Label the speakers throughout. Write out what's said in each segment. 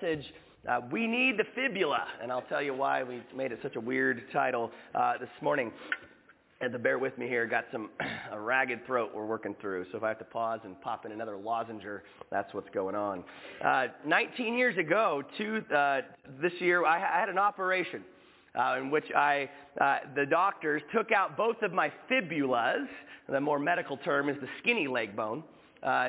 Speaker 1: message, uh, we need the fibula, and I'll tell you why we made it such a weird title uh, this morning. And to bear with me here, got some a ragged throat we're working through. So if I have to pause and pop in another lozenger, that's what's going on. Uh, 19 years ago, to uh, this year, I, I had an operation uh, in which I, uh, the doctors took out both of my fibulas. The more medical term is the skinny leg bone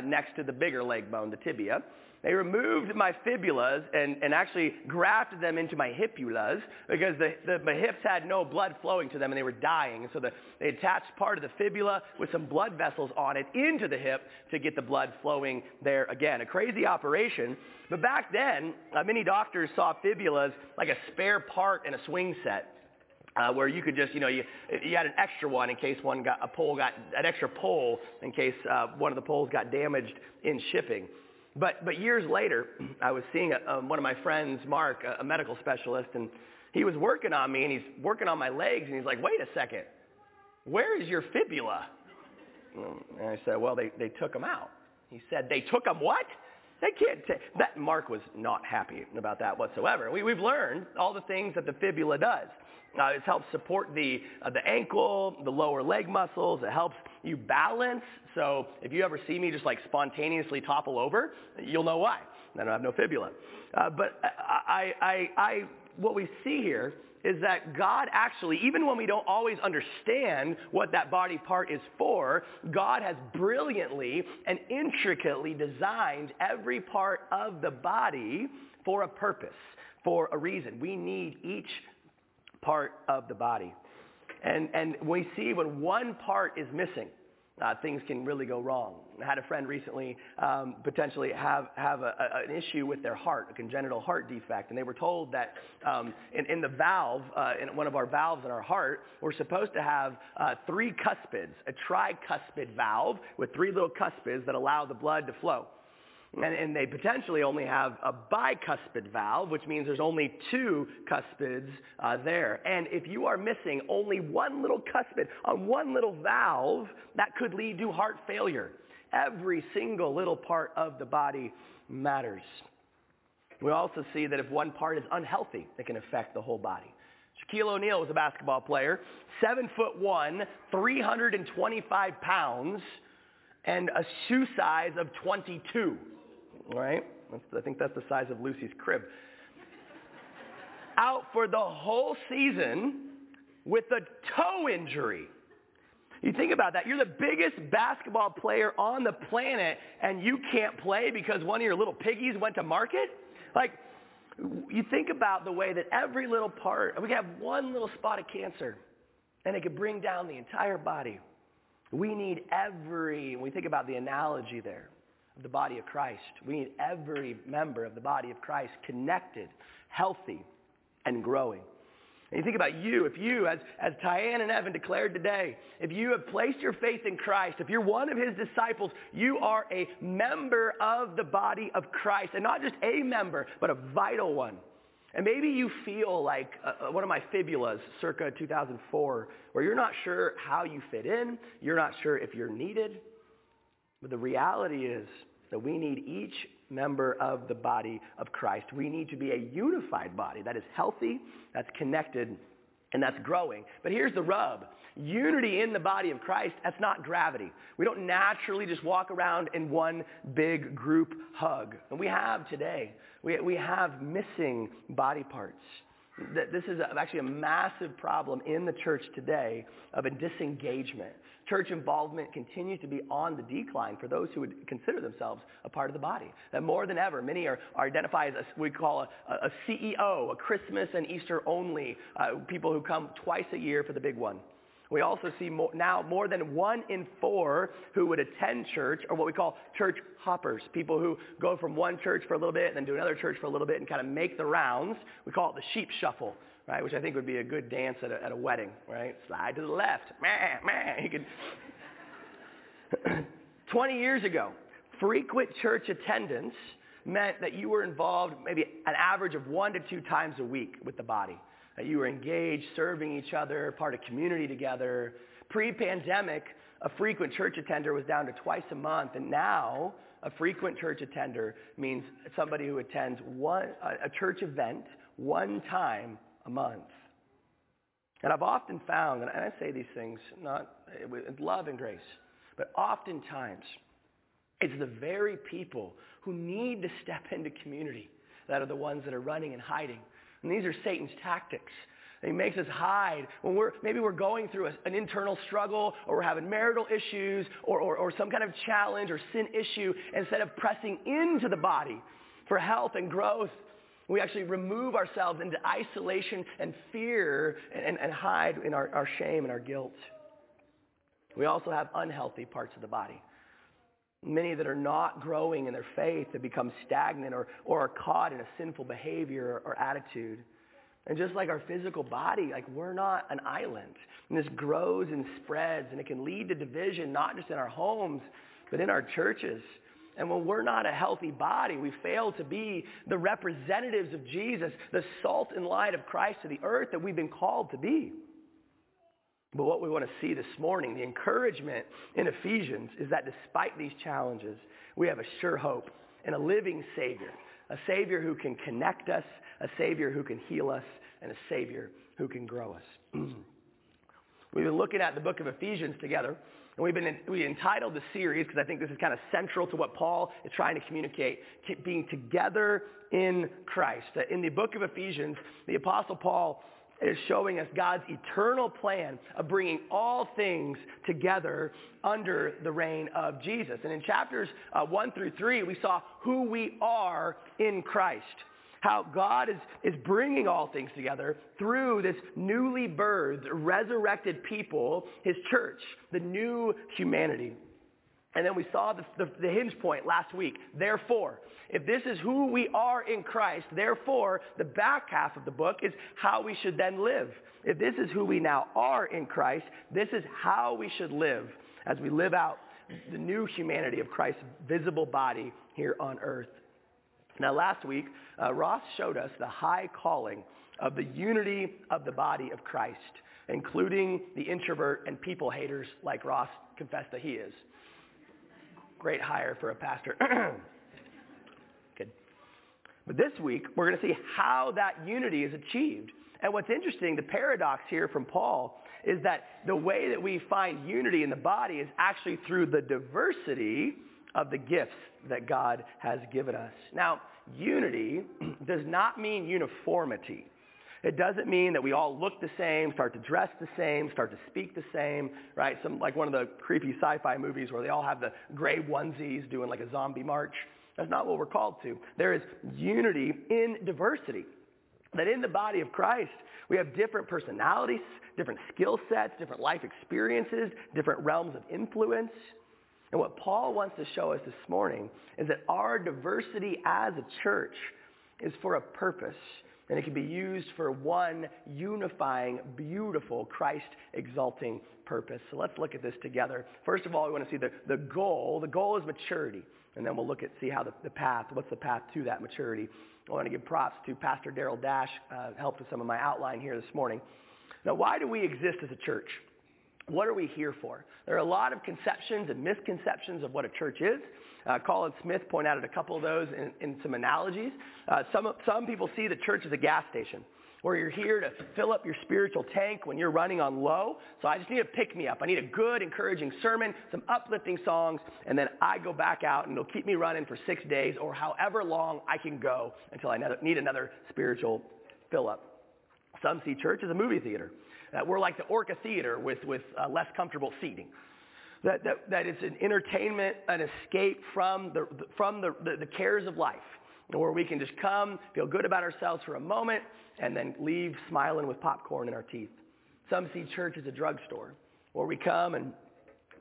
Speaker 1: next to the bigger leg bone, the tibia. They removed my fibulas and, and actually grafted them into my hipulas because the, the, my hips had no blood flowing to them and they were dying. So the, they attached part of the fibula with some blood vessels on it into the hip to get the blood flowing there again. A crazy operation. But back then, uh, many doctors saw fibulas like a spare part in a swing set. Uh, where you could just, you know, you, you had an extra one in case one got, a pole got, an extra pole in case uh, one of the poles got damaged in shipping. But, but years later, I was seeing a, um, one of my friends, Mark, a, a medical specialist, and he was working on me, and he's working on my legs, and he's like, wait a second, where is your fibula? And I said, well, they, they took them out. He said, they took them what? They can't take, that Mark was not happy about that whatsoever. We, we've learned all the things that the fibula does. Uh, it helps support the, uh, the ankle, the lower leg muscles. It helps you balance. So if you ever see me just like spontaneously topple over, you'll know why. I don't have no fibula. Uh, but I, I, I, what we see here is that God actually, even when we don't always understand what that body part is for, God has brilliantly and intricately designed every part of the body for a purpose, for a reason. We need each part of the body. And, and we see when one part is missing, uh, things can really go wrong. I had a friend recently um, potentially have, have a, a, an issue with their heart, a congenital heart defect, and they were told that um, in, in, the valve, uh, in one of our valves in our heart, we're supposed to have uh, three cuspids, a tricuspid valve with three little cuspids that allow the blood to flow. And, and, they potentially only have a bicuspid valve, which means there's only two cuspids uh, there. And if you are missing only one little cuspid on one little valve, that could lead to heart failure. Every single little part of the body matters. We also see that if one part is unhealthy, it can affect the whole body. Shaquille O'Neal was a basketball player, seven foot one, 325 pounds, and a shoe size of 22 right? I think that's the size of Lucy's crib. Out for the whole season with a toe injury. You think about that. You're the biggest basketball player on the planet and you can't play because one of your little piggies went to market? Like, you think about the way that every little part, we have one little spot of cancer and it could bring down the entire body. We need every, when we think about the analogy there, the body of Christ. We need every member of the body of Christ connected, healthy, and growing. And you think about you, if you, as, as Tyann and Evan declared today, if you have placed your faith in Christ, if you're one of his disciples, you are a member of the body of Christ. And not just a member, but a vital one. And maybe you feel like uh, uh one of my fibulas, circa 2004, where you're not sure how you fit in, you're not sure if you're needed, but the reality is that we need each member of the body of Christ. We need to be a unified body that is healthy, that's connected, and that's growing. But here's the rub. Unity in the body of Christ, that's not gravity. We don't naturally just walk around in one big group hug. And we have today. We, we have missing body parts this is actually a massive problem in the church today of a disengagement. Church involvement continues to be on the decline for those who would consider themselves a part of the body. That more than ever, many are, are identified as we call a, a CEO, a Christmas and Easter only, uh, people who come twice a year for the big one. We also see more, now more than one in four who would attend church are what we call church hoppers, people who go from one church for a little bit and then do another church for a little bit and kind of make the rounds. We call it the sheep shuffle, right? Which I think would be a good dance at a, at a wedding, right? Slide to the left, meh, meh. You could. 20 years ago, frequent church attendance meant that you were involved maybe an average of one to two times a week with the body that you were engaged, serving each other, part of community together. Pre-pandemic, a frequent church attender was down to twice a month, and now a frequent church attender means somebody who attends one, a church event one time a month. And I've often found, and I say these things not with love and grace, but oftentimes it's the very people who need to step into community that are the ones that are running and hiding. And these are Satan's tactics. He makes us hide when we're maybe we're going through a, an internal struggle or we're having marital issues or, or, or some kind of challenge or sin issue. Instead of pressing into the body for health and growth, we actually remove ourselves into isolation and fear and, and hide in our, our shame and our guilt. We also have unhealthy parts of the body. Many that are not growing in their faith that become stagnant or, or are caught in a sinful behavior or, or attitude. And just like our physical body, like we're not an island. And this grows and spreads and it can lead to division, not just in our homes, but in our churches. And when we're not a healthy body, we fail to be the representatives of Jesus, the salt and light of Christ to the earth that we've been called to be. But what we want to see this morning, the encouragement in Ephesians, is that despite these challenges, we have a sure hope and a living Savior, a Savior who can connect us, a Savior who can heal us, and a Savior who can grow us. We've been looking at the book of Ephesians together, and we've been we entitled the series because I think this is kind of central to what Paul is trying to communicate, being together in Christ. In the book of Ephesians, the Apostle Paul is showing us God's eternal plan of bringing all things together under the reign of Jesus. And in chapters uh, 1 through 3, we saw who we are in Christ. How God is, is bringing all things together through this newly birthed, resurrected people, his church, the new humanity. And then we saw the, the, the, hinge point last week. Therefore, if this is who we are in Christ, therefore, the back half of the book is how we should then live. If this is who we now are in Christ, this is how we should live as we live out the new humanity of Christ's visible body here on earth. Now, last week, uh, Ross showed us the high calling of the unity of the body of Christ, including the introvert and people haters like Ross confessed that he is. Great hire for a pastor. Good. But this week, we're going to see how that unity is achieved. And what's interesting, the paradox here from Paul is that the way that we find unity in the body is actually through the diversity of the gifts that God has given us. Now, unity does not mean uniformity. It doesn't mean that we all look the same, start to dress the same, start to speak the same, right? Some like one of the creepy sci-fi movies where they all have the gray onesies doing like a zombie march. That's not what we're called to. There is unity in diversity. That in the body of Christ, we have different personalities, different skill sets, different life experiences, different realms of influence. And what Paul wants to show us this morning is that our diversity as a church is for a purpose and it can be used for one unifying, beautiful, Christ-exalting purpose. So let's look at this together. First of all, we want to see the, the goal. The goal is maturity. And then we'll look at, see how the, the path, what's the path to that maturity. I want to give props to Pastor Darryl Dash, uh, helped with some of my outline here this morning. Now, why do we exist as a church? What are we here for? There are a lot of conceptions and misconceptions of what a church is. Uh, Colin Smith pointed out a couple of those in, in some analogies. Uh, some, some people see the church as a gas station where you're here to fill up your spiritual tank when you're running on low. So I just need a pick-me-up. I need a good, encouraging sermon, some uplifting songs, and then I go back out and it'll keep me running for six days or however long I can go until I need another spiritual fill-up. Some see church as a movie theater. Uh, we're like the Orca Theater with, with uh, less comfortable seating that, that, that it's an entertainment, an escape from, the, from the, the, the cares of life, where we can just come, feel good about ourselves for a moment, and then leave smiling with popcorn in our teeth. Some see church as a drugstore, where we come and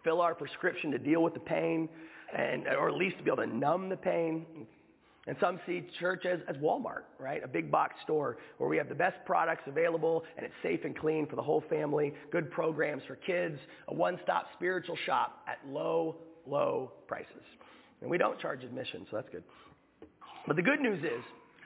Speaker 1: fill our prescription to deal with the pain, and, or at least to be able to numb the pain, and some see church as, as Walmart, right? A big box store where we have the best products available and it's safe and clean for the whole family, good programs for kids, a one-stop spiritual shop at low, low prices. And we don't charge admission, so that's good. But the good news is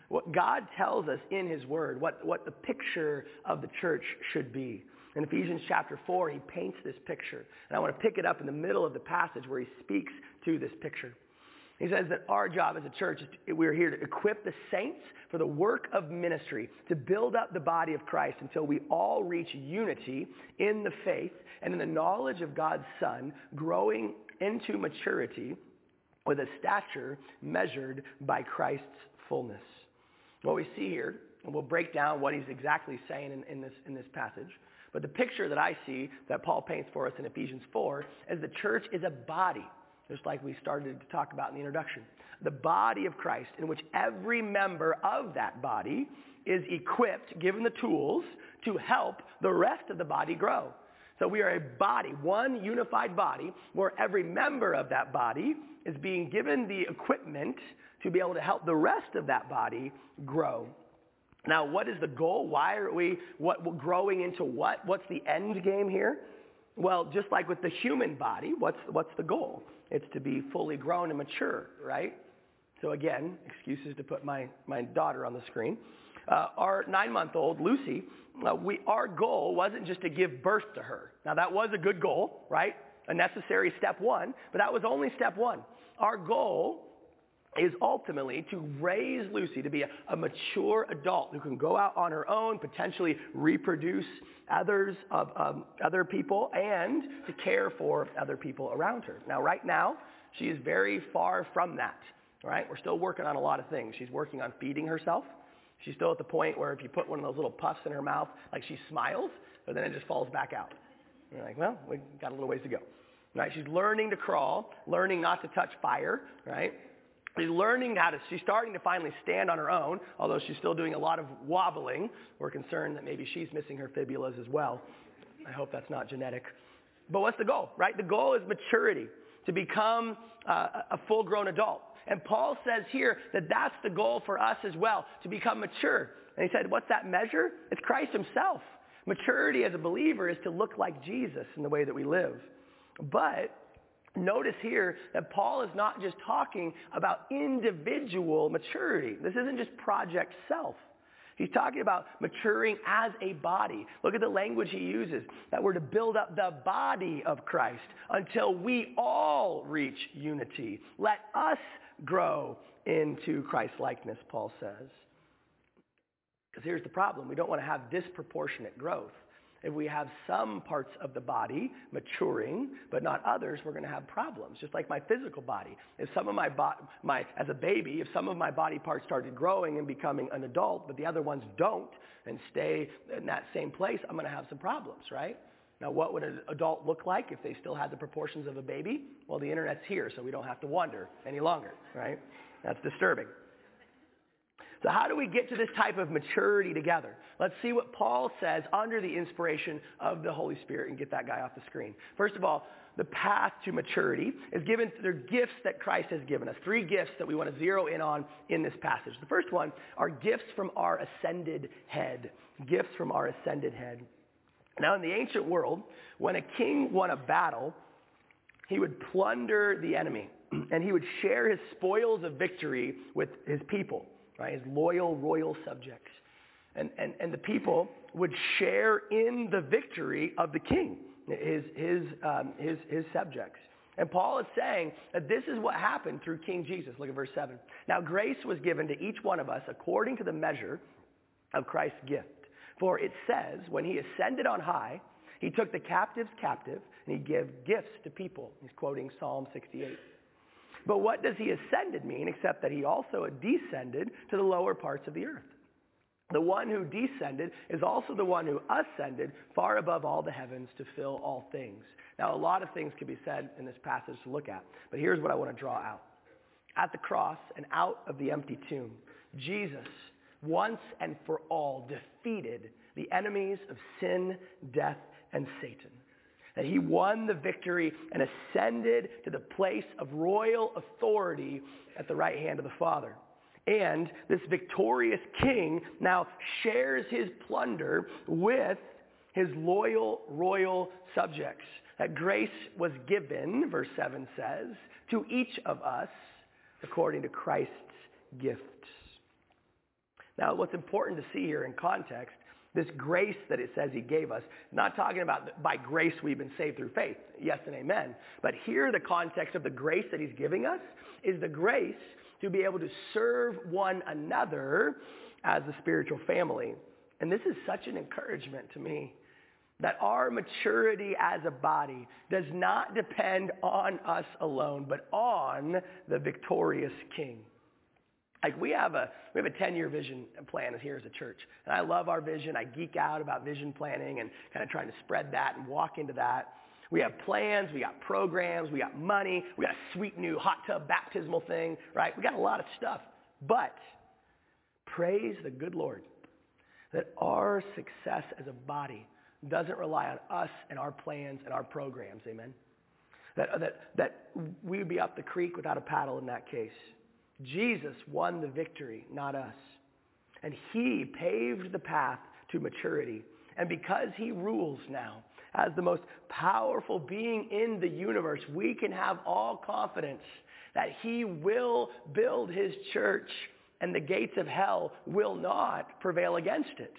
Speaker 1: what God tells us in his word, what, what the picture of the church should be. In Ephesians chapter 4, he paints this picture. And I want to pick it up in the middle of the passage where he speaks to this picture. He says that our job as a church we're here to equip the saints for the work of ministry, to build up the body of Christ until we all reach unity in the faith and in the knowledge of God's Son, growing into maturity with a stature measured by Christ's fullness. What we see here, and we'll break down what he's exactly saying in, in, this, in this passage, but the picture that I see that Paul paints for us in Ephesians 4 is the church is a body, just like we started to talk about in the introduction. The body of Christ in which every member of that body is equipped, given the tools to help the rest of the body grow. So we are a body, one unified body, where every member of that body is being given the equipment to be able to help the rest of that body grow. Now, what is the goal? Why are we what, growing into what? What's the end game here? Well, just like with the human body, what's, what's the goal? It's to be fully grown and mature, right? So again, excuses to put my, my daughter on the screen. Uh, our nine-month-old, Lucy, uh, we, our goal wasn't just to give birth to her. Now, that was a good goal, right? A necessary step one, but that was only step one. Our goal is ultimately to raise Lucy to be a, a, mature adult who can go out on her own, potentially reproduce others of um, other people, and to care for other people around her. Now, right now, she is very far from that. Right? We're still working on a lot of things. She's working on feeding herself. She's still at the point where if you put one of those little puffs in her mouth, like she smiles, but then it just falls back out. You're like, well, we've got a little ways to go. Right? She's learning to crawl, learning not to touch fire, right? She's learning how to, she's starting to finally stand on her own, although she's still doing a lot of wobbling. We're concerned that maybe she's missing her fibulas as well. I hope that's not genetic. But what's the goal, right? The goal is maturity, to become uh, a full-grown adult. And Paul says here that that's the goal for us as well, to become mature. And he said, what's that measure? It's Christ himself. Maturity as a believer is to look like Jesus in the way that we live. But Notice here that Paul is not just talking about individual maturity. This isn't just project self. He's talking about maturing as a body. Look at the language he uses, that we're to build up the body of Christ until we all reach unity. Let us grow into Christ's likeness, Paul says. Because here's the problem. We don't want to have disproportionate growth. If we have some parts of the body maturing, but not others, we're going to have problems. Just like my physical body. If some of my, bo- my, as a baby, if some of my body parts started growing and becoming an adult, but the other ones don't and stay in that same place, I'm going to have some problems, right? Now, what would an adult look like if they still had the proportions of a baby? Well, the internet's here, so we don't have to wonder any longer, right? That's disturbing. So how do we get to this type of maturity together? Let's see what Paul says under the inspiration of the Holy Spirit and get that guy off the screen. First of all, the path to maturity is given through gifts that Christ has given us. Three gifts that we want to zero in on in this passage. The first one are gifts from our ascended head. Gifts from our ascended head. Now in the ancient world, when a king won a battle, he would plunder the enemy and he would share his spoils of victory with his people right? His loyal royal subjects. And, and, and the people would share in the victory of the king, his, his, um, his, his subjects. And Paul is saying that this is what happened through King Jesus. Look at verse 7. Now grace was given to each one of us according to the measure of Christ's gift. For it says, when he ascended on high, he took the captives captive and he gave gifts to people. He's quoting Psalm 68. But what does he ascended mean except that he also descended to the lower parts of the earth? The one who descended is also the one who ascended far above all the heavens to fill all things. Now, a lot of things could be said in this passage to look at, but here's what I want to draw out. At the cross and out of the empty tomb, Jesus once and for all defeated the enemies of sin, death, and Satan that he won the victory and ascended to the place of royal authority at the right hand of the Father. And this victorious king now shares his plunder with his loyal royal subjects. That grace was given, verse 7 says, to each of us according to Christ's gifts. Now, what's important to see here in context, this grace that it says he gave us, not talking about by grace we've been saved through faith. Yes and amen. But here the context of the grace that he's giving us is the grace to be able to serve one another as a spiritual family. And this is such an encouragement to me that our maturity as a body does not depend on us alone, but on the victorious King. Like we have a we have a 10-year vision plan here as a church. And I love our vision. I geek out about vision planning and kind of trying to spread that and walk into that. We have plans, we got programs, we got money, we got a sweet new hot tub baptismal thing, right? We got a lot of stuff. But praise the good Lord that our success as a body doesn't rely on us and our plans and our programs. Amen. That, that, that we would be up the creek without a paddle in that case. Jesus won the victory, not us. And he paved the path to maturity. And because he rules now as the most powerful being in the universe, we can have all confidence that he will build his church and the gates of hell will not prevail against it.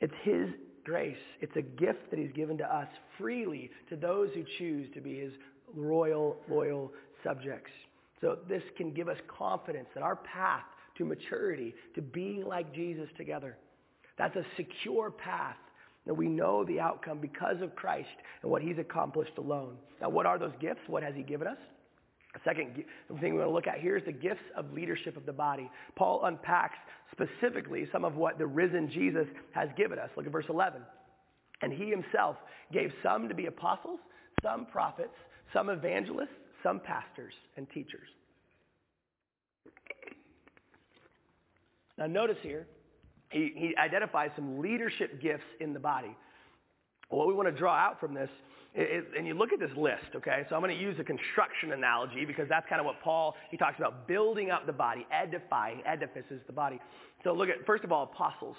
Speaker 1: It's his grace. It's a gift that he's given to us freely to those who choose to be his royal, loyal subjects. So this can give us confidence that our path to maturity, to being like Jesus together, that's a secure path that we know the outcome because of Christ and what he's accomplished alone. Now, what are those gifts? What has he given us? Second thing we want to look at here is the gifts of leadership of the body. Paul unpacks specifically some of what the risen Jesus has given us. Look at verse 11. And he himself gave some to be apostles, some prophets, some evangelists, some pastors and teachers. Now notice here, he, he identifies some leadership gifts in the body. What we want to draw out from this is, and you look at this list, okay? So I'm going to use a construction analogy because that's kind of what Paul, he talks about building up the body, edifying, edifices the body. So look at, first of all, apostles.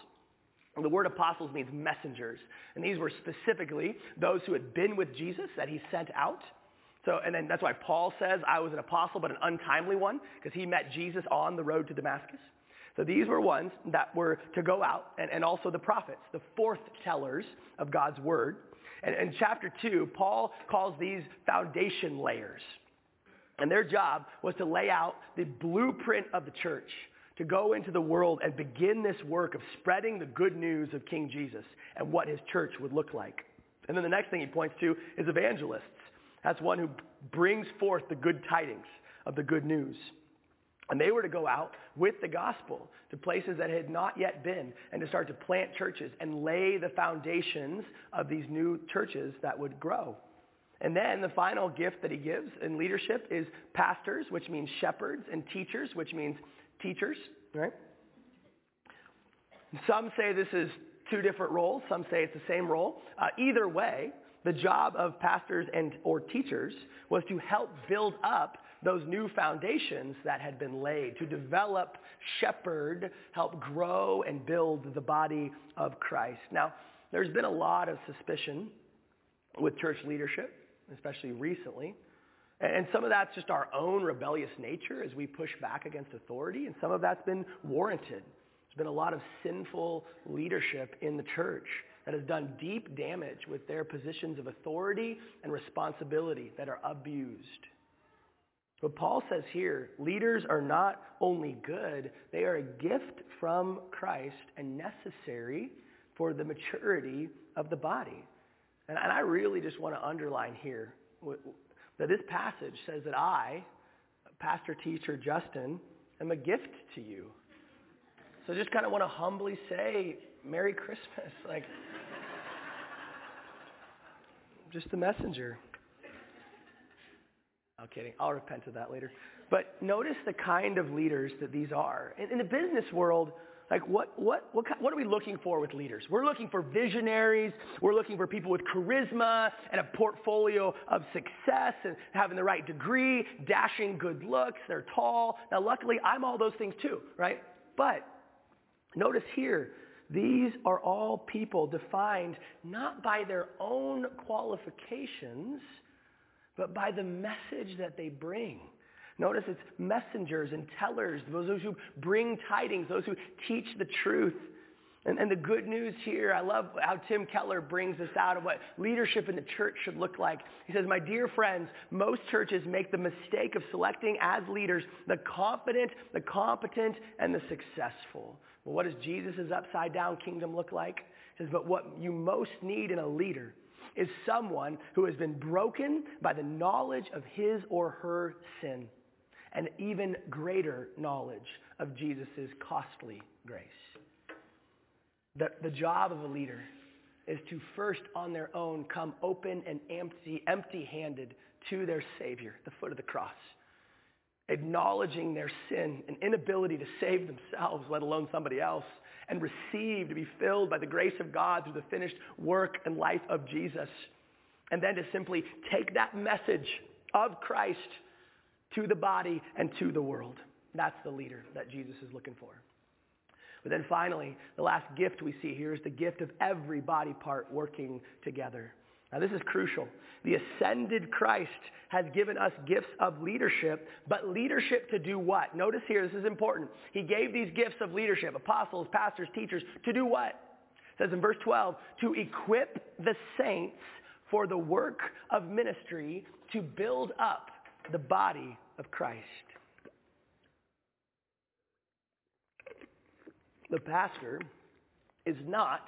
Speaker 1: The word apostles means messengers. And these were specifically those who had been with Jesus that he sent out. So, and then that's why Paul says, I was an apostle, but an untimely one, because he met Jesus on the road to Damascus. So these were ones that were to go out, and, and also the prophets, the forth tellers of God's word. And in chapter 2, Paul calls these foundation layers. And their job was to lay out the blueprint of the church, to go into the world and begin this work of spreading the good news of King Jesus and what his church would look like. And then the next thing he points to is evangelists. That's one who brings forth the good tidings of the good news. And they were to go out with the gospel to places that had not yet been and to start to plant churches and lay the foundations of these new churches that would grow. And then the final gift that he gives in leadership is pastors, which means shepherds, and teachers, which means teachers, right? Some say this is two different roles. Some say it's the same role. Uh, either way, the job of pastors and or teachers was to help build up those new foundations that had been laid, to develop, shepherd, help grow and build the body of Christ. Now, there's been a lot of suspicion with church leadership, especially recently. And some of that's just our own rebellious nature as we push back against authority, and some of that's been warranted. There's been a lot of sinful leadership in the church that has done deep damage with their positions of authority and responsibility that are abused. But Paul says here, leaders are not only good, they are a gift from Christ and necessary for the maturity of the body. And, I really just want to underline here that this passage says that I, pastor teacher Justin, am a gift to you. So just kind of want to humbly say, Merry Christmas. Like, just a messenger. I'm kidding. I'll repent of that later. But notice the kind of leaders that these are. In, in the business world, like what, what, what, what are we looking for with leaders? We're looking for visionaries. We're looking for people with charisma and a portfolio of success and having the right degree, dashing good looks. They're tall. Now, luckily, I'm all those things too, right? But notice here, these are all people defined not by their own qualifications, but by the message that they bring. Notice it's messengers and tellers, those who bring tidings, those who teach the truth. And, and, the good news here, I love how Tim Keller brings this out of what leadership in the church should look like. He says, my dear friends, most churches make the mistake of selecting as leaders the confident, the competent, and the successful. Well, what does Jesus' upside down kingdom look like? He says, but what you most need in a leader is someone who has been broken by the knowledge of his or her sin and even greater knowledge of Jesus' costly grace. The, the job of a leader is to first on their own come open and empty, empty-handed to their Savior, the foot of the cross, acknowledging their sin and inability to save themselves, let alone somebody else, and receive, to be filled by the grace of God through the finished work and life of Jesus. And then to simply take that message of Christ to the body and to the world. That's the leader that Jesus is looking for. But then finally, the last gift we see here is the gift of every body part working together. Now this is crucial. The ascended Christ has given us gifts of leadership, but leadership to do what? Notice here, this is important. He gave these gifts of leadership, apostles, pastors, teachers, to do what? It says in verse 12, to equip the saints for the work of ministry to build up the body of Christ. The pastor is not,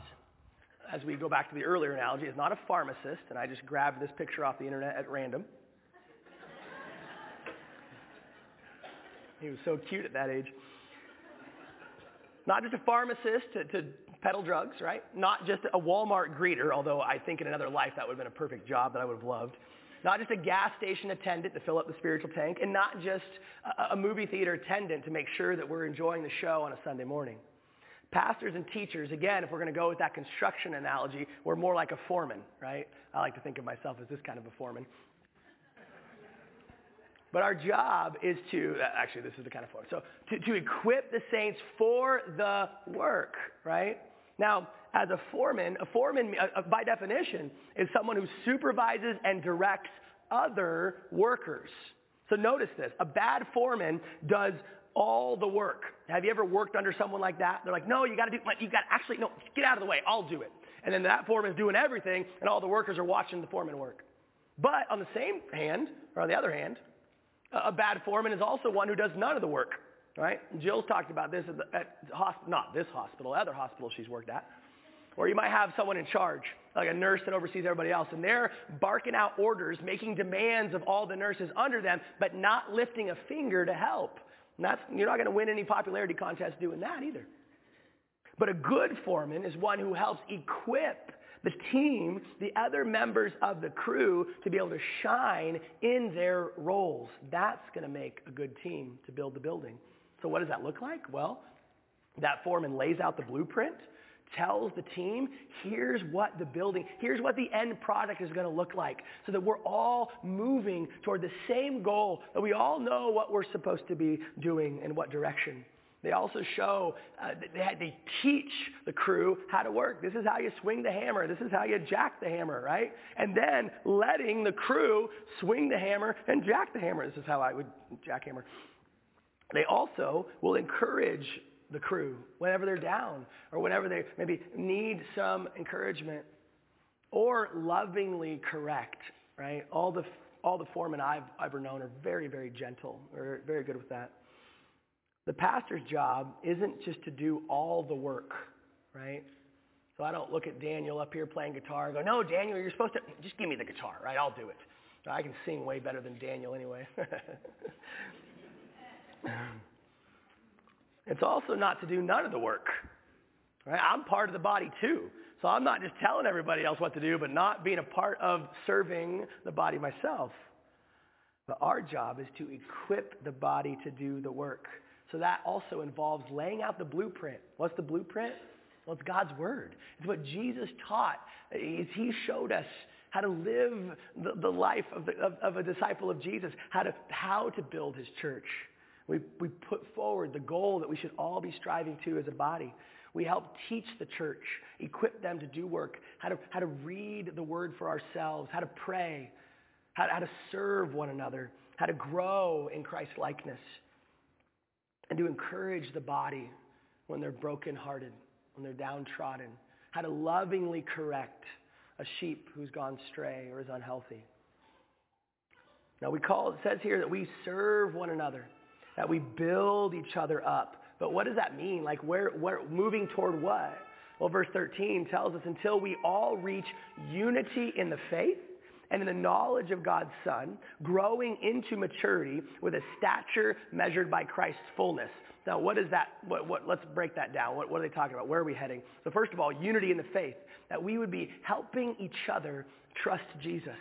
Speaker 1: as we go back to the earlier analogy, is not a pharmacist, and I just grabbed this picture off the internet at random. he was so cute at that age. Not just a pharmacist to, to peddle drugs, right? Not just a Walmart greeter, although I think in another life that would have been a perfect job that I would have loved. Not just a gas station attendant to fill up the spiritual tank, and not just a, a movie theater attendant to make sure that we're enjoying the show on a Sunday morning. Pastors and teachers, again, if we're going to go with that construction analogy, we're more like a foreman, right? I like to think of myself as this kind of a foreman. But our job is to, uh, actually, this is the kind of foreman. So to, to equip the saints for the work, right? Now, as a foreman, a foreman, uh, uh, by definition, is someone who supervises and directs other workers. So notice this. A bad foreman does all the work. Have you ever worked under someone like that? They're like, no, you got to do, you got actually, no, get out of the way. I'll do it. And then that foreman's doing everything, and all the workers are watching the foreman work. But on the same hand, or on the other hand, a bad foreman is also one who does none of the work, right? Jill's talked about this at, the, at hosp- not this hospital, other hospitals she's worked at. Or you might have someone in charge, like a nurse that oversees everybody else, and they're barking out orders, making demands of all the nurses under them, but not lifting a finger to help. That's, you're not going to win any popularity contest doing that either. But a good foreman is one who helps equip the team, the other members of the crew, to be able to shine in their roles. That's going to make a good team to build the building. So what does that look like? Well, that foreman lays out the blueprint, tells the team, here's what the building, here's what the end product is going to look like so that we're all moving toward the same goal, that we all know what we're supposed to be doing and what direction. They also show, uh, they, they teach the crew how to work. This is how you swing the hammer. This is how you jack the hammer, right? And then letting the crew swing the hammer and jack the hammer. This is how I would jackhammer. They also will encourage the crew whenever they're down or whenever they maybe need some encouragement or lovingly correct, right? All the, all the foremen I've ever known are very, very gentle. They're very good with that. The pastor's job isn't just to do all the work, right? So I don't look at Daniel up here playing guitar and go, no, Daniel, you're supposed to, just give me the guitar, right? I'll do it. I can sing way better than Daniel anyway. It's also not to do none of the work. Right? I'm part of the body too. So I'm not just telling everybody else what to do, but not being a part of serving the body myself. But our job is to equip the body to do the work. So that also involves laying out the blueprint. What's the blueprint? Well, it's God's word. It's what Jesus taught. He showed us how to live the, life of, the, of, of a disciple of Jesus, how to, how to build his church. We, we put forward the goal that we should all be striving to as a body. We help teach the church, equip them to do work, how to, how to read the word for ourselves, how to pray, how, how to serve one another. how to grow in Christ likeness, and to encourage the body when they're brokenhearted, when they're downtrodden, how to lovingly correct a sheep who's gone stray or is unhealthy. Now we call, it says here that we serve one another, that we build each other up. But what does that mean? Like where, where moving toward what? Well, verse 13 tells us until we all reach unity in the faith and in the knowledge of God's Son, growing into maturity with a stature measured by Christ's fullness. Now, what is that? What, what, let's break that down. What, what are they talking about? Where are we heading? So first of all, unity in the faith, that we would be helping each other trust Jesus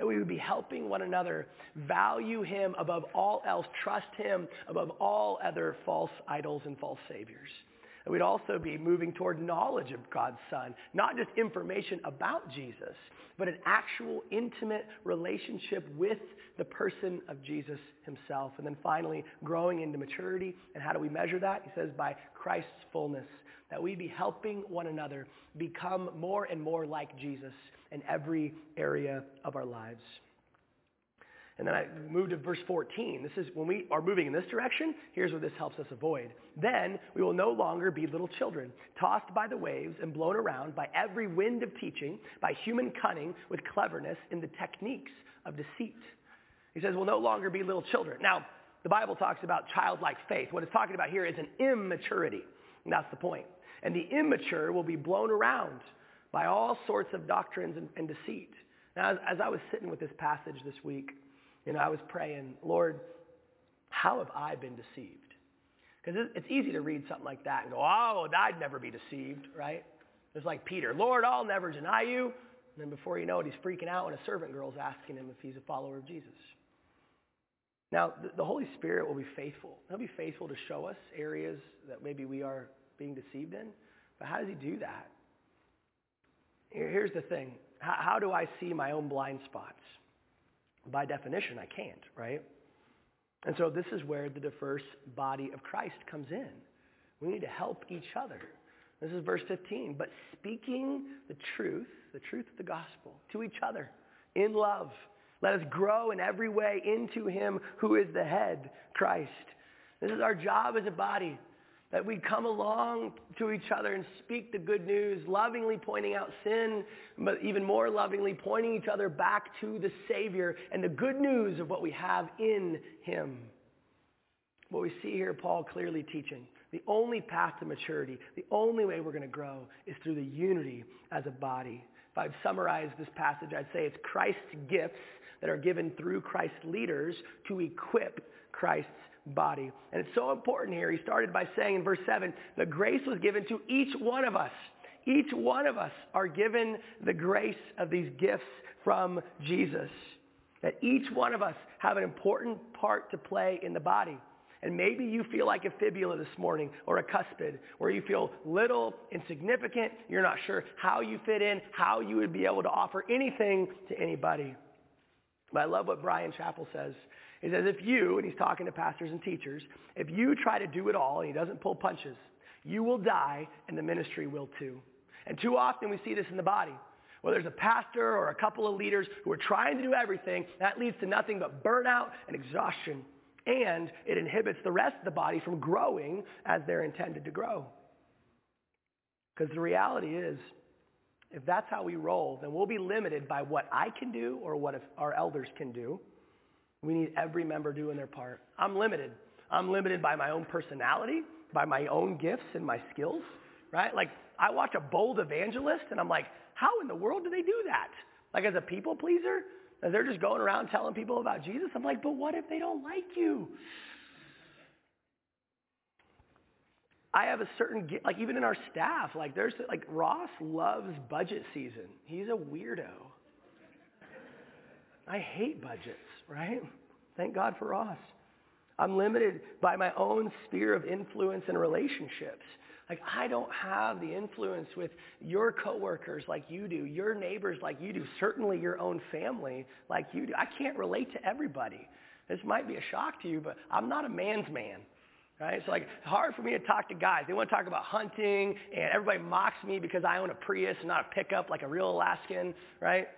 Speaker 1: that we would be helping one another value him above all else, trust him above all other false idols and false saviors. And we'd also be moving toward knowledge of God's Son, not just information about Jesus, but an actual intimate relationship with the person of Jesus himself. And then finally, growing into maturity. And how do we measure that? He says by Christ's fullness, that we be helping one another become more and more like Jesus in every area of our lives. And then I moved to verse 14. This is when we are moving in this direction, here's what this helps us avoid. Then we will no longer be little children, tossed by the waves and blown around by every wind of teaching, by human cunning with cleverness in the techniques of deceit. He says we'll no longer be little children. Now, the Bible talks about childlike faith. What it's talking about here is an immaturity. And that's the point. And the immature will be blown around by all sorts of doctrines and, and deceit. Now, as, as I was sitting with this passage this week, you know, I was praying, Lord, how have I been deceived? Because it's easy to read something like that and go, oh, I'd never be deceived, right? It's like Peter, Lord, I'll never deny you. And then before you know it, he's freaking out when a servant girl's asking him if he's a follower of Jesus. Now, the Holy Spirit will be faithful. He'll be faithful to show us areas that maybe we are being deceived in. But how does he do that? Here's the thing. How do I see my own blind spots? by definition, I can't, right? And so this is where the diverse body of Christ comes in. We need to help each other. This is verse 15. But speaking the truth, the truth of the gospel, to each other in love, let us grow in every way into him who is the head, Christ. This is our job as a body that we come along to each other and speak the good news, lovingly pointing out sin, but even more lovingly pointing each other back to the Savior and the good news of what we have in Him. What we see here, Paul clearly teaching. The only path to maturity, the only way we're going to grow is through the unity as a body. If I'd summarize this passage, I'd say it's Christ's gifts that are given through Christ's leaders to equip Christ's body. And it's so important here. He started by saying in verse 7, the grace was given to each one of us. Each one of us are given the grace of these gifts from Jesus. That each one of us have an important part to play in the body. And maybe you feel like a fibula this morning or a cuspid where you feel little, insignificant. You're not sure how you fit in, how you would be able to offer anything to anybody. But I love what Bryan Chapell says. He says, if you, and he's talking to pastors and teachers, if you try to do it all and he doesn't pull punches, you will die and the ministry will too. And too often we see this in the body. Where there's a pastor or a couple of leaders who are trying to do everything, that leads to nothing but burnout and exhaustion. And it inhibits the rest of the body from growing as they're intended to grow. Because the reality is, if that's how we roll, then we'll be limited by what I can do or what our elders can do. We need every member doing their part. I'm limited. I'm limited by my own personality, by my own gifts and my skills, right? Like, I watch a bold evangelist and I'm like, how in the world do they do that? Like, as a people pleaser? As they're just going around telling people about Jesus? I'm like, but what if they don't like you? I have a certain, like even in our staff, like there's, like Ross loves budget season. He's a weirdo. I hate budgets, right? Thank God for Ross. I'm limited by my own sphere of influence and relationships. Like I don't have the influence with your coworkers like you do, your neighbors like you do, certainly your own family like you do. I can't relate to everybody. This might be a shock to you, but I'm not a man's man. Right? It's like hard for me to talk to guys. They want to talk about hunting and everybody mocks me because I own a Prius and not a pickup like a real Alaskan, right?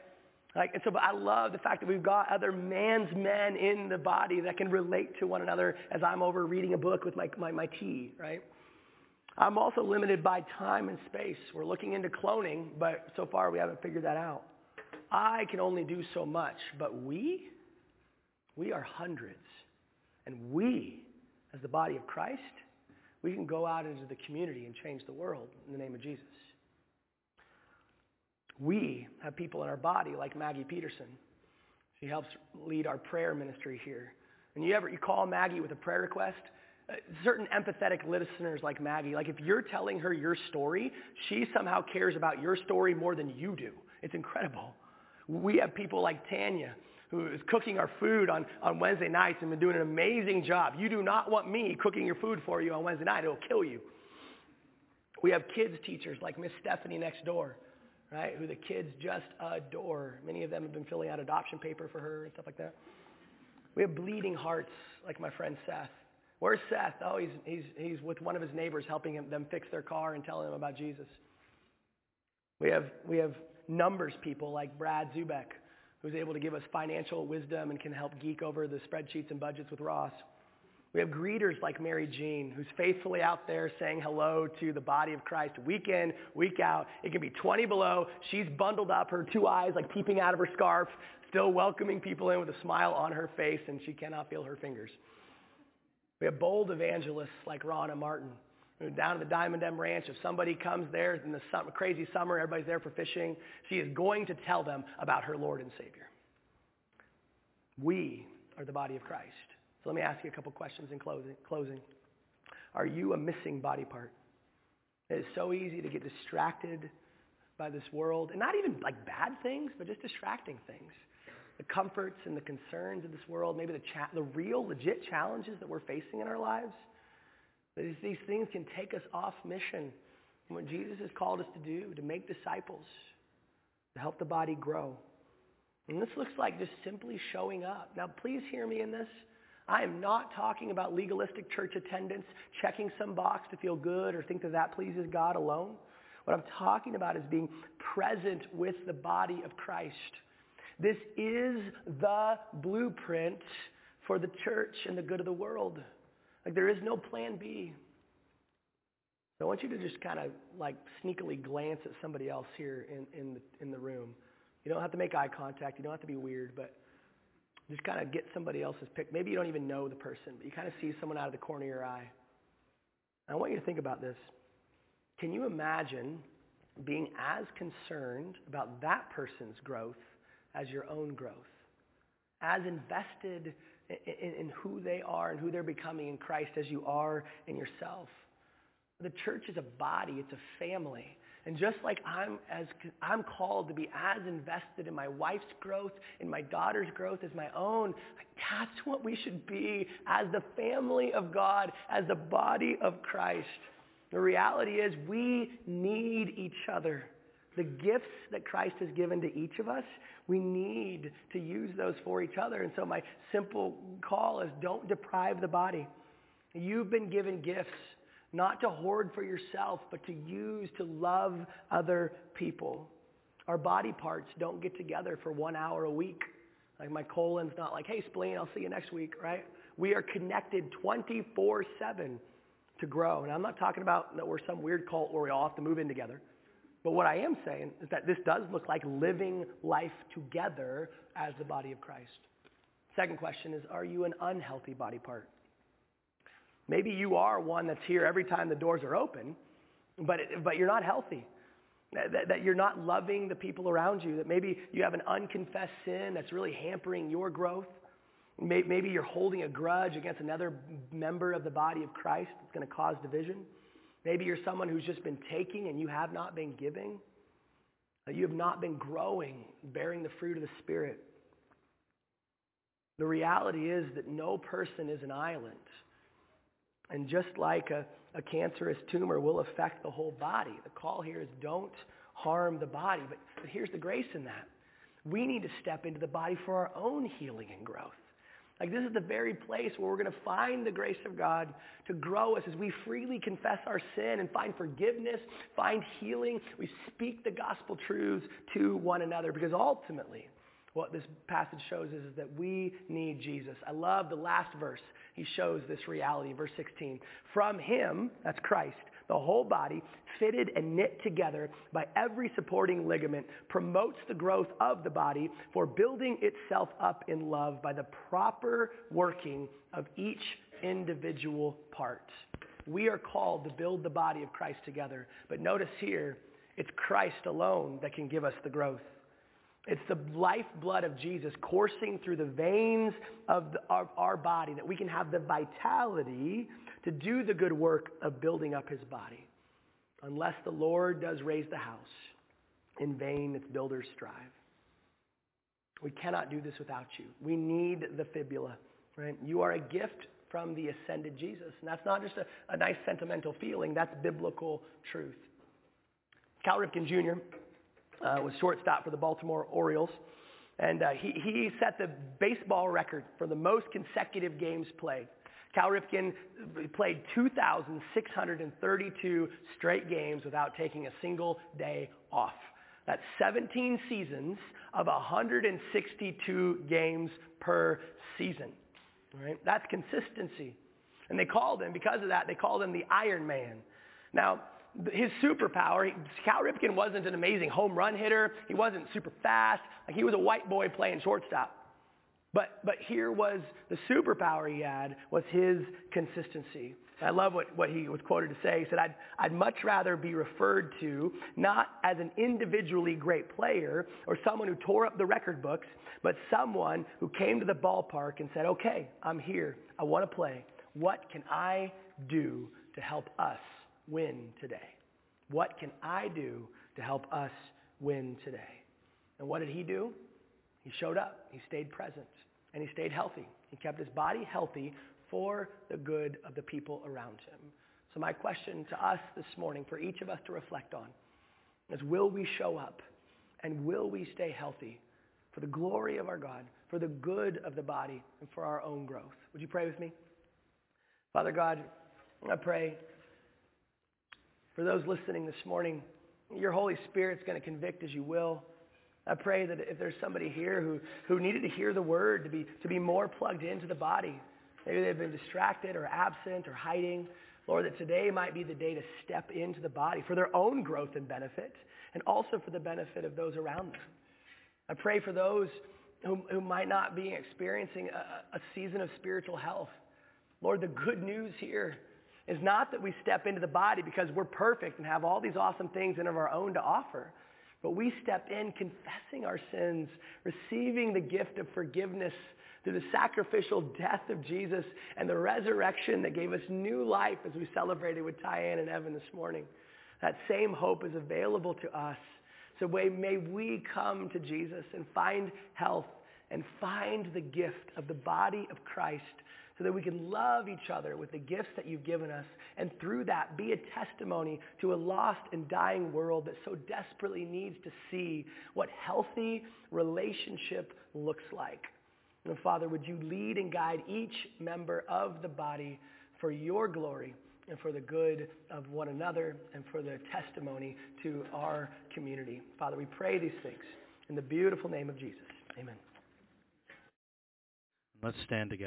Speaker 1: Like, and so, I love the fact that we've got other man's men in the body that can relate to one another as I'm over reading a book with my, my, my tea, right? I'm also limited by time and space. We're looking into cloning, but so far we haven't figured that out. I can only do so much, but we, we are hundreds. And we, as the body of Christ, we can go out into the community and change the world in the name of Jesus. We have people in our body like Maggie Peterson. She helps lead our prayer ministry here. And you ever you call Maggie with a prayer request, uh, certain empathetic listeners like Maggie, like if you're telling her your story, she somehow cares about your story more than you do. It's incredible. We have people like Tanya who is cooking our food on, on Wednesday nights and been doing an amazing job. You do not want me cooking your food for you on Wednesday night. It'll kill you. We have kids teachers like Miss Stephanie next door, right, who the kids just adore. Many of them have been filling out adoption paper for her and stuff like that. We have bleeding hearts like my friend Seth. Where's Seth? Oh, he's, he's, he's with one of his neighbors helping him, them fix their car and telling them about Jesus. We have, we have numbers people like Brad Zubek, who's able to give us financial wisdom and can help geek over the spreadsheets and budgets with Ross. We have greeters like Mary Jean, who's faithfully out there saying hello to the body of Christ week in, week out. It can be 20 below. She's bundled up, her two eyes like peeping out of her scarf, still welcoming people in with a smile on her face, and she cannot feel her fingers. We have bold evangelists like Ronna Martin, who down at the Diamond M Ranch, if somebody comes there in the summer, crazy summer, everybody's there for fishing, she is going to tell them about her Lord and Savior. We are the body of Christ. So let me ask you a couple questions in closing. Are you a missing body part? It is so easy to get distracted by this world, and not even like bad things, but just distracting things. The comforts and the concerns of this world, maybe the, cha- the real, legit challenges that we're facing in our lives. These, these things can take us off mission and what Jesus has called us to do, to make disciples, to help the body grow. And this looks like just simply showing up. Now, please hear me in this. I am not talking about legalistic church attendance, checking some box to feel good or think that that pleases God alone. What I'm talking about is being present with the body of Christ. This is the blueprint for the church and the good of the world. Like there is no plan B. So I want you to just kind of like sneakily glance at somebody else here in, in, the, in the room. You don't have to make eye contact. You don't have to be weird, but just kind of get somebody else's pick. Maybe you don't even know the person, but you kind of see someone out of the corner of your eye. I want you to think about this. Can you imagine being as concerned about that person's growth as your own growth? As invested in, in, who they are and who they're becoming in Christ as you are in yourself. The church is a body, it's a family. And just like I'm, as, I'm called to be as invested in my wife's growth, in my daughter's growth as my own, that's what we should be as the family of God, as the body of Christ. The reality is we need each other. The gifts that Christ has given to each of us, we need to use those for each other. And so my simple call is don't deprive the body. You've been given gifts not to hoard for yourself, but to use to love other people. Our body parts don't get together for one hour a week. Like my colon's not like, hey, spleen, I'll see you next week, right? We are connected 24-7 to grow. And I'm not talking about that we're some weird cult where we all have to move in together. But what I am saying is that this does look like living life together as the body of Christ. Second question is, are you an unhealthy body part? Maybe you are one that's here every time the doors are open, but, it, but you're not healthy. That, that you're not loving the people around you. That maybe you have an unconfessed sin that's really hampering your growth. Maybe you're holding a grudge against another member of the body of Christ that's going to cause division. Maybe you're someone who's just been taking and you have not been giving. Uh, you have not been growing, bearing the fruit of the Spirit. The reality is that no person is an island. And just like a, a cancerous tumor will affect the whole body, the call here is don't harm the body. But, but here's the grace in that. We need to step into the body for our own healing and growth. Like this is the very place where we're going to find the grace of God to grow us as we freely confess our sin and find forgiveness, find healing. We speak the gospel truths to one another because ultimately What this passage shows is, is that we need Jesus. I love the last verse. He shows this reality, verse 16. From him, that's Christ, the whole body, fitted and knit together by every supporting ligament, promotes the growth of the body for building itself up in love by the proper working of each individual part. We are called to build the body of Christ together. But notice here, it's Christ alone that can give us the growth. It's the lifeblood of Jesus coursing through the veins of, the, of, our body that we can have the vitality to do the good work of building up his body. Unless the Lord does raise the house, in vain its builders strive. We cannot do this without you. We need the fibula, right? You are a gift from the ascended Jesus. And that's not just a, a nice sentimental feeling, that's biblical truth. Cal Ripken Jr. Uh, was shortstop for the Baltimore Orioles. And uh, he, he set the baseball record for the most consecutive games played. Cal Ripken played 2,632 straight games without taking a single day off. That's 17 seasons of 162 games per season. Right? That's consistency. And they called him, because of that, they called him the Iron Man. Now, his superpower, Cal Ripken wasn't an amazing home run hitter. He wasn't super fast. Like he was a white boy playing shortstop. But, but here was the superpower he had was his consistency. I love what, what he was quoted to say. He said, I'd, I'd much rather be referred to not as an individually great player or someone who tore up the record books, but someone who came to the ballpark and said, okay, I'm here. I want to play. What can I do to help us win today? What can I do to help us win today? And what did he do? He showed up. He stayed present. And he stayed healthy. He kept his body healthy for the good of the people around him. So my question to us this morning, for each of us to reflect on, is will we show up and will we stay healthy for the glory of our God, for the good of the body, and for our own growth? Would you pray with me? Father God, I pray for those listening this morning, your Holy Spirit's going to convict as you will. I pray that if there's somebody here who, who needed to hear the word, to be, to be more plugged into the body, maybe they've been distracted or absent or hiding, Lord, that today might be the day to step into the body for their own growth and benefit, and also for the benefit of those around them. I pray for those who, who might not be experiencing a, a season of spiritual health. Lord, the good news here is not that we step into the body because we're perfect and have all these awesome things in of our own to offer. But we step in confessing our sins, receiving the gift of forgiveness through the sacrificial death of Jesus and the resurrection that gave us new life as we celebrated with Tyann and Evan this morning. That same hope is available to us. So may we come to Jesus and find health and find the gift of the body of Christ so that we can love each other with the gifts that you've given us, and through that be a testimony to a lost and dying world that so desperately needs to see what healthy relationship looks like. And Father, would you lead and guide each member of the body for your glory and for the good of one another and for the testimony to our community. Father, we pray these things in the beautiful name of Jesus. Amen.
Speaker 2: Let's stand together.